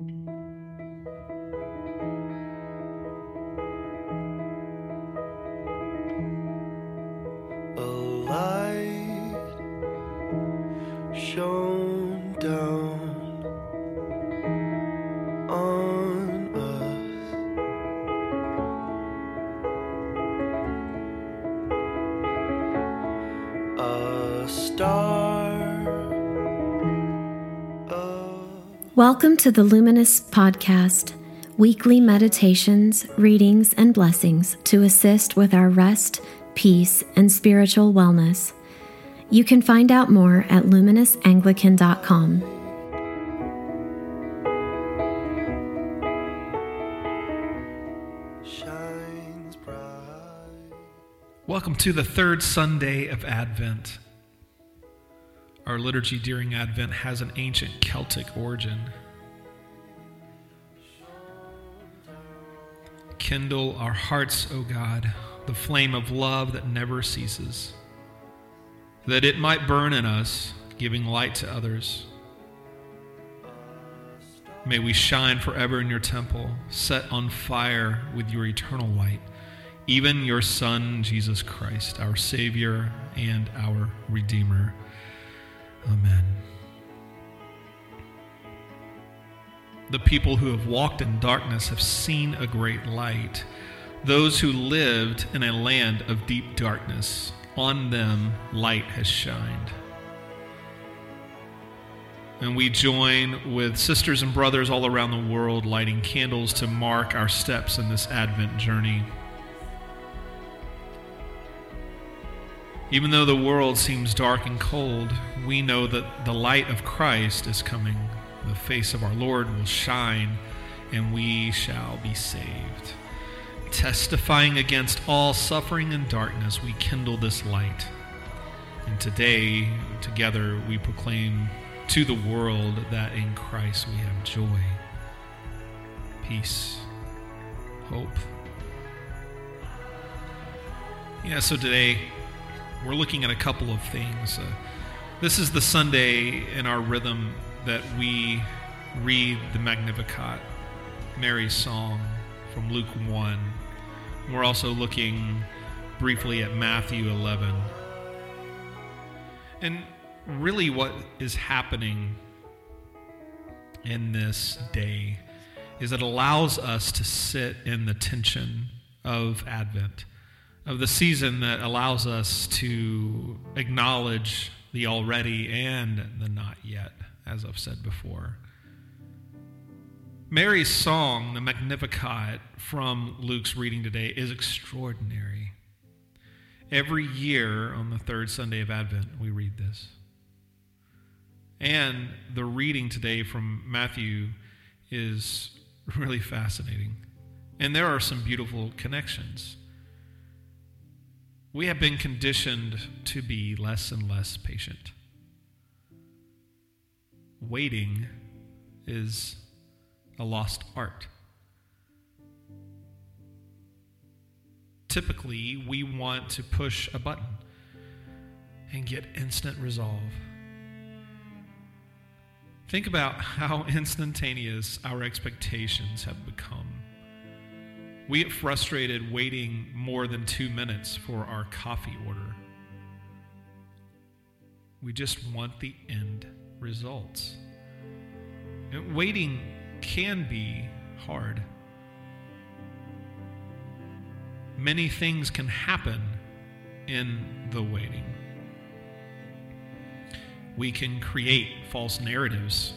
A Welcome to the Luminous Podcast, weekly meditations, readings, and blessings to assist with our rest, peace, and spiritual wellness. You can find out more at luminousanglican.com. shines bright. Welcome to the third Sunday of Advent. Our liturgy during Advent has an ancient Celtic origin. Kindle our hearts, O God, the flame of love that never ceases, that it might burn in us, giving light to others. May we shine forever in your temple, set on fire with your eternal light, even your Son, Jesus Christ, our Savior and our Redeemer. Amen. The people who have walked in darkness have seen a great light. Those who lived in a land of deep darkness, on them light has shined. And we join with sisters and brothers all around the world lighting candles to mark our steps in this Advent journey. Even though the world seems dark and cold, we know that the light of Christ is coming. The face of our Lord will shine, and we shall be saved. Testifying against all suffering and darkness, we kindle this light. And today, together, we proclaim to the world that in Christ we have joy, peace, hope. Yeah, so today we're looking at a couple of things. Uh, this is the Sunday in our rhythm that we read the Magnificat, Mary's song from Luke 1. We're also looking briefly at Matthew 11. And really, what is happening in this day is it allows us to sit in the tension of Advent, of the season that allows us to acknowledge the already and the not yet, as I've said before. Mary's song, the Magnificat from Luke's reading today, is extraordinary. Every year on the third Sunday of Advent, we read this. And the reading today from Matthew is really fascinating. And there are some beautiful connections. We have been conditioned to be less and less patient. Waiting is a lost art. Typically, we want to push a button and get instant resolve. Think about how instantaneous our expectations have become. We get frustrated waiting more than two minutes for our coffee order. We just want the end results. And waiting can be hard. Many things can happen in the waiting. We can create false narratives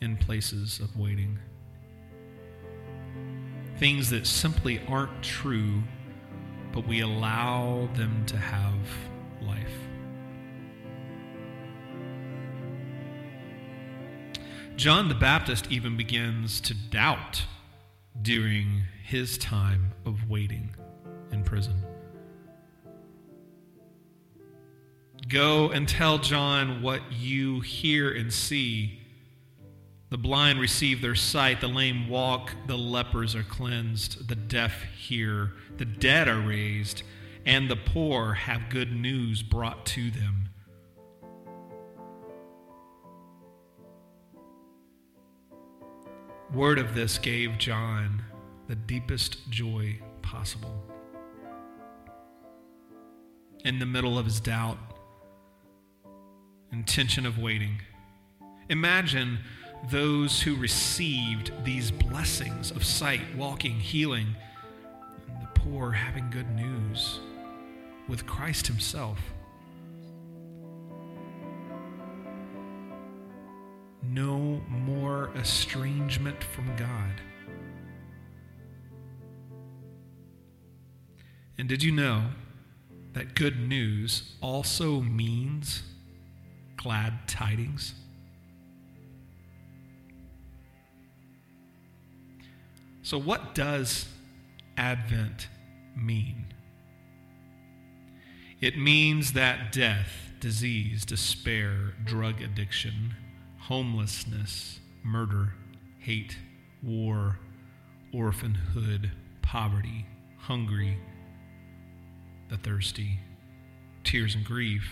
in places of waiting. Things that simply aren't true, but we allow them to have life. John the Baptist even begins to doubt during his time of waiting in prison. Go and tell John what you hear and see. The blind receive their sight, the lame walk, the lepers are cleansed, the deaf hear, the dead are raised, and the poor have good news brought to them. word of this gave John the deepest joy possible. In the middle of his doubt and tension of waiting, imagine those who received these blessings of sight, walking, healing, and the poor having good news with Christ Himself. No more estrangement from God. And did you know that good news also means glad tidings? So, what does Advent mean? It means that death, disease, despair, drug addiction, homelessness, murder, hate, war, orphanhood, poverty, hungry, the thirsty, tears and grief,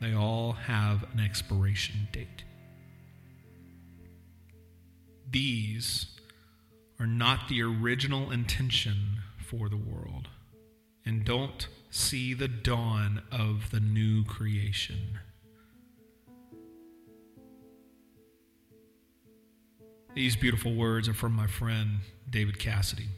they all have an expiration date. These are not the original intention for the world and don't see the dawn of the new creation. These beautiful words are from my friend David Cassidy.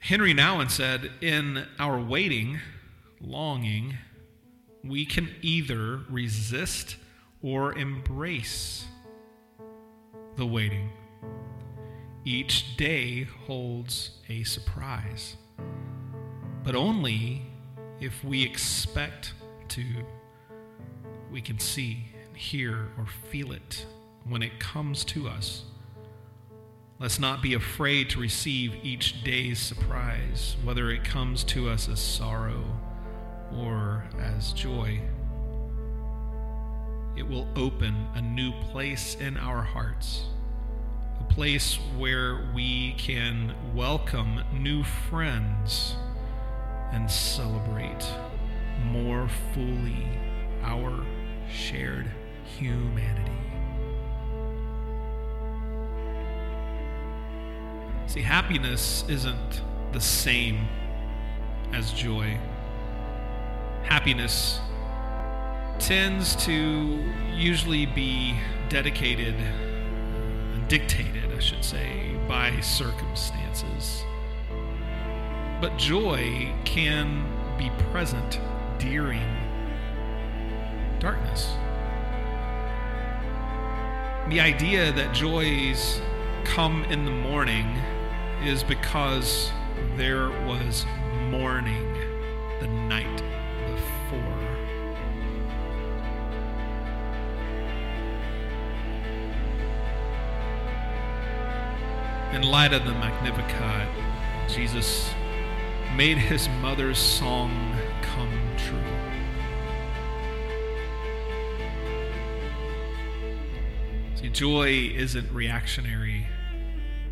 Henri Nouwen said, In our waiting, longing, we can either resist or embrace the waiting. Each day holds a surprise, but only if we expect to, we can see and hear or feel it when it comes to us. Let's not be afraid to receive each day's surprise, whether it comes to us as sorrow or as joy. It will open a new place in our hearts, a place where we can welcome new friends and celebrate more fully our shared humanity. See, happiness isn't the same as joy. Happiness tends to usually be dedicated and dictated, I should say, by circumstances. But joy can be present during darkness. The idea that joys come in the morning is because there was mourning the night In light of the Magnificat, Jesus made his mother's song come true. See, joy isn't reactionary,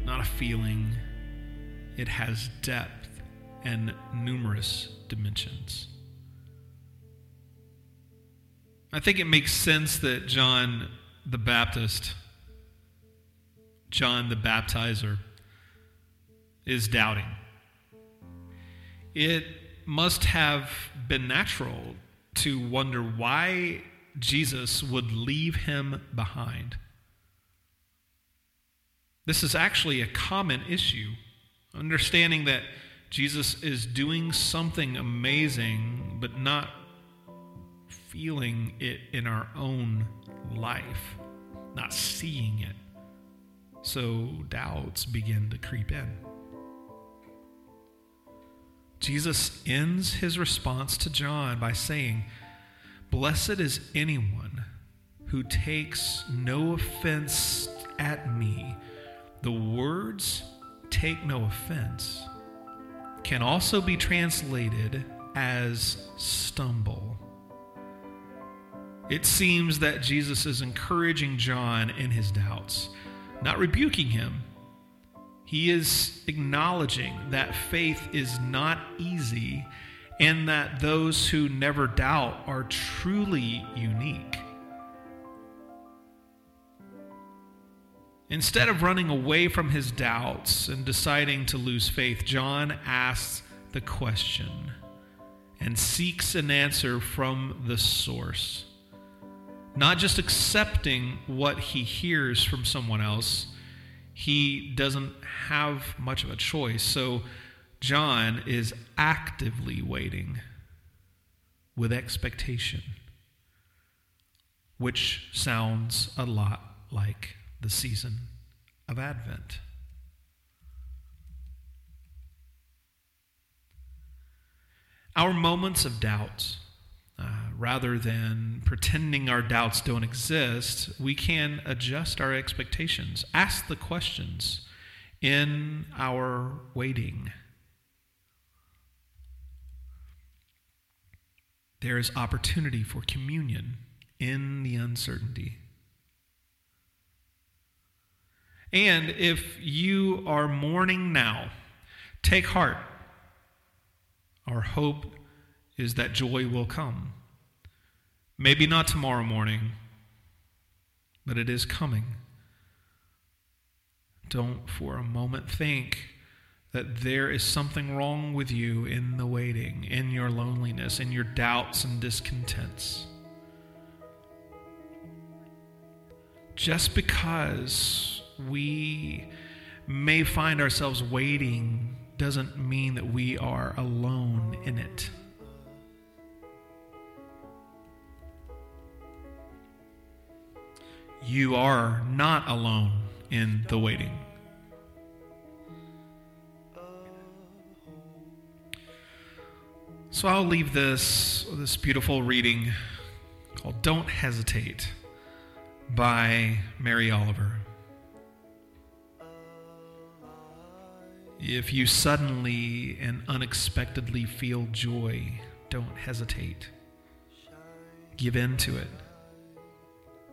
not a feeling. It has depth and numerous dimensions. I think it makes sense that John the Baptist, John the Baptizer, is doubting. It must have been natural to wonder why Jesus would leave him behind. This is actually a common issue. Understanding that Jesus is doing something amazing, but not feeling it in our own life, not seeing it. So doubts begin to creep in. Jesus ends his response to John by saying, Blessed is anyone who takes no offense at me. The words take no offense can also be translated as stumble. It seems that Jesus is encouraging John in his doubts, not rebuking him. He is acknowledging that faith is not easy and that those who never doubt are truly unique. Instead of running away from his doubts and deciding to lose faith, John asks the question and seeks an answer from the source. Not just accepting what he hears from someone else, he doesn't have much of a choice. So John is actively waiting with expectation, which sounds a lot like the season of Advent. Our moments of doubt, rather than pretending our doubts don't exist, we can adjust our expectations, ask the questions in our waiting. There is opportunity for communion in the uncertainty. And if you are mourning now, take heart our hope is that joy will come. Maybe not tomorrow morning, but it is coming. Don't for a moment think that there is something wrong with you in the waiting, in your loneliness, in your doubts and discontents. Just because we may find ourselves waiting doesn't mean that we are alone in it. You are not alone in the waiting. So I'll leave this this beautiful reading called Don't Hesitate by Mary Oliver. If you suddenly and unexpectedly feel joy, don't hesitate. Give in to it.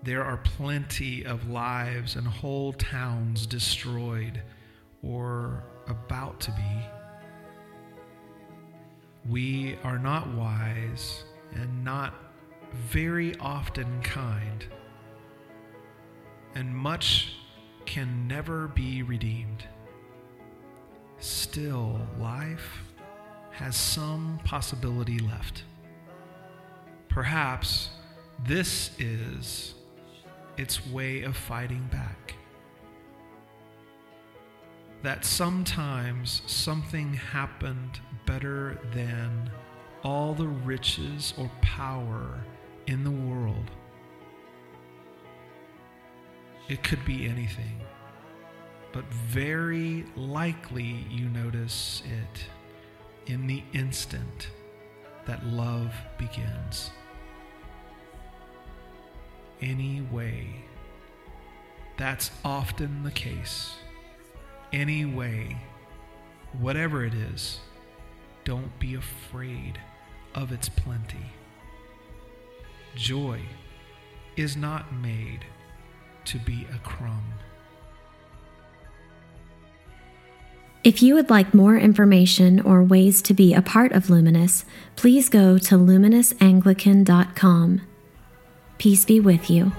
There are plenty of lives and whole towns destroyed or about to be. We are not wise and not very often kind, and much can never be redeemed still life has some possibility left. Perhaps this is its way of fighting back. That sometimes something happened better than all the riches or power in the world. It could be anything but very likely you notice it in the instant that love begins. Anyway, that's often the case. Anyway, whatever it is, don't be afraid of its plenty. Joy is not made to be a crumb. If you would like more information or ways to be a part of Luminous, please go to luminousAnglican.com. Peace be with you.